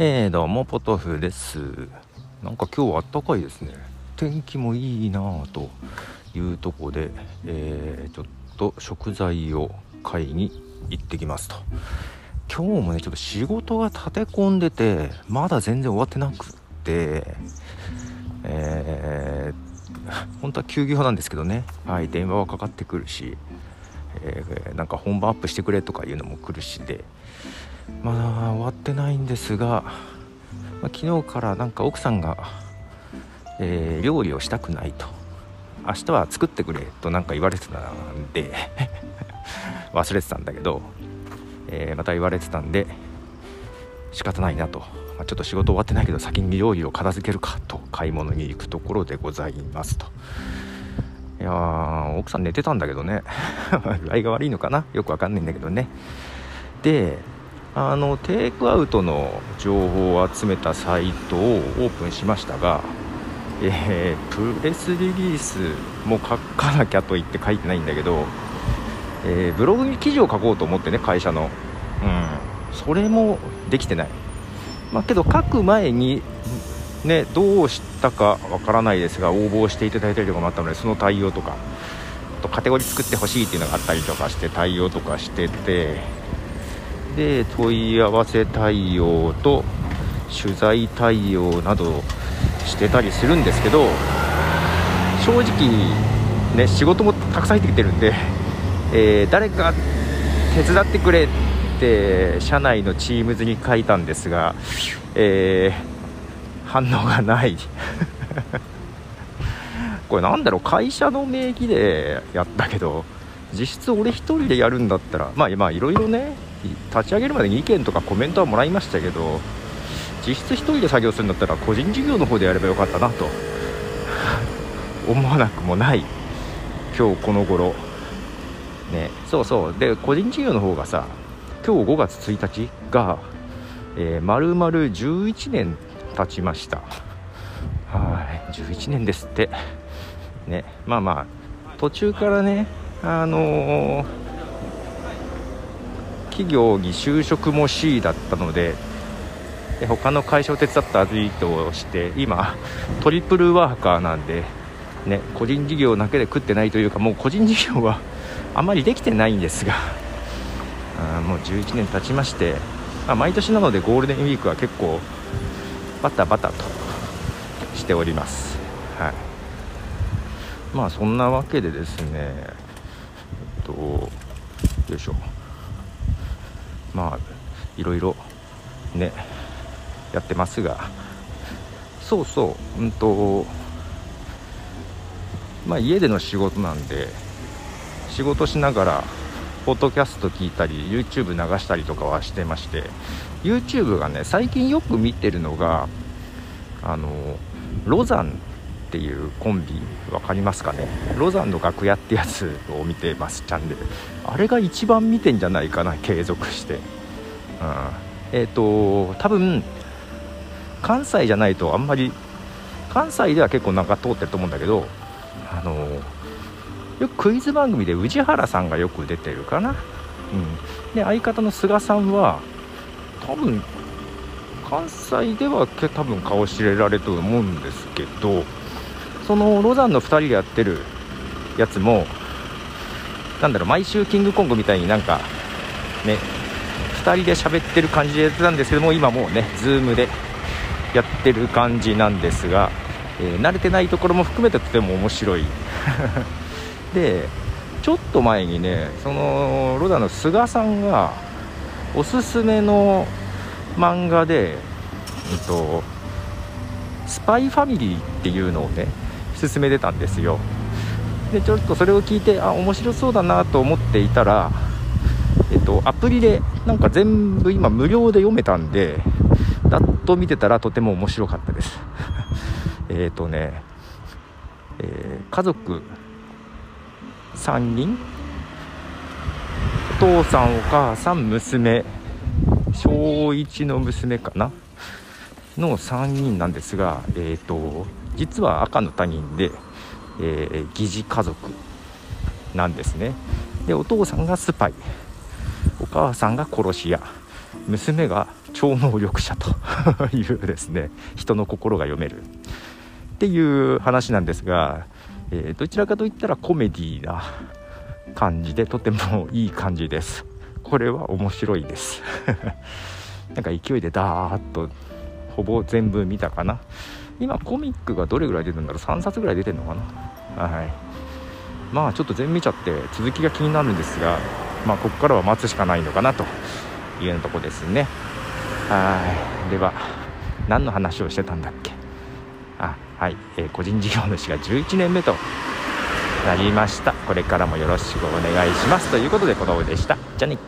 えー、どうもポトフです。なんか今日はあったかいですね。天気もいいなぁというとこで、えー、ちょっと食材を買いに行ってきますと。今日もねちょっと仕事が立て込んでてまだ全然終わってなくってえー、本当は休業なんですけどね。はい電話はかかってくるしえー、なんか本番アップしてくれとかいうのも来るしでまだ終わってないんですが、まあ、昨日からなんか奥さんが、えー、料理をしたくないと明日は作ってくれとなんか言われてたんで 忘れてたんだけど、えー、また言われてたんで仕方ないなと、まあ、ちょっと仕事終わってないけど先に料理を片付けるかと買い物に行くところでございますと。いや奥さん寝てたんだけどね。具合が悪いのかな？よくわかんないんだけどね。であのテイクアウトの情報を集めたサイトをオープンしましたが、えー、プレスリリースも書かなきゃと言って書いてないんだけど、えー、ブログに記事を書こうと思ってね会社の。うん。それもできてない。まあけど書く前にね、どうしたかわからないですが応募していただいたりとかもあったのでその対応とかとカテゴリー作ってほしいっていうのがあったりとかして対応とかしててで問い合わせ対応と取材対応などしてたりするんですけど正直ね仕事もたくさん入ってきてるんで、えー、誰か手伝ってくれって社内のチームズに書いたんですが、えー反応がない。これなんだろう会社の名義でやったけど実質俺1人でやるんだったらまあまあいろいろね立ち上げるまでに意見とかコメントはもらいましたけど実質1人で作業するんだったら個人事業の方でやればよかったなと。思わなくもない。今日この頃。ねそうそう。で個人事業の方がさ今日5月1日が、えー、丸々11年経ちました。はい。11年ですって。ねまあまあ。途中からねあのー、企業に就職も C だったのでで他の会社を手伝ったアスリートをして今トリプルワーカーなんでね個人事業だけで食ってないというかもう個人事業はあまりできてないんですがあもう11年経ちまして、まあ、毎年なのでゴールデンウィークは結構バタバタとしております。はい。まあそんなわけでですねえっとよいしょ。まあいろいろねやってますが。そうそううんとまあ家での仕事なんで仕事しながらポッドキャスト聞いたり YouTube 流したりとかはしてまして。YouTube がね最近よく見てるのがあのロザンっていうコンビ分かりますかね？ロザンの楽屋ってやつを見てますチャンネル。あれが一番見てんじゃないかな継続して、うん、えっ、ー、と多分関西じゃないとあんまり関西では結構なんか通ってると思うんだけどあのよくクイズ番組で宇治原さんがよく出てるかな、うん、で相方の菅さんは多分関西では多分顔知れられると思うんですけどそのロザンの2人でやってるやつもなんだろう毎週キングコングみたいになんかね2人で喋ってる感じでやってたんですけども今もうね Zoom でやってる感じなんですが、えー、慣れてないところも含めてとても面白い。でちょっと前にねそのロダの菅さんがおすすめの漫画で、えっと、スパイファミリーっていうのをね勧めてたんですよ。でちょっとそれを聞いてあ面白そうだなと思っていたらえっとアプリでなんか全部今無料で読めたんでだっと見てたらとても面白かったです。えっとね、えー、家族3人お父さんお母さん娘小1の娘かな？の3人なんですが、えーと、実は赤の他人で、えー、疑似家族なんですね。でお父さんがスパイ。お母さんが殺し屋。娘が超能力者と いうですね人の心が読める。っていう話なんですが、えー、どちらかといったらコメディーな感じでとてもいい感じです。これは面白いです。なんか勢いでダーッとほぼ全部見たかな。今コミックがどれぐらい出てるんだろう？3冊ぐらい出てるのかな？はい。まあちょっと全見ちゃって続きが気になるんですがまあここからは待つしかないのかなと。いうとこですね。はい。では何の話をしてたんだっけ？あはい、えー、個人事業主が11年目となりました。これからもよろしくお願いします。ということでこのでした。じゃあね。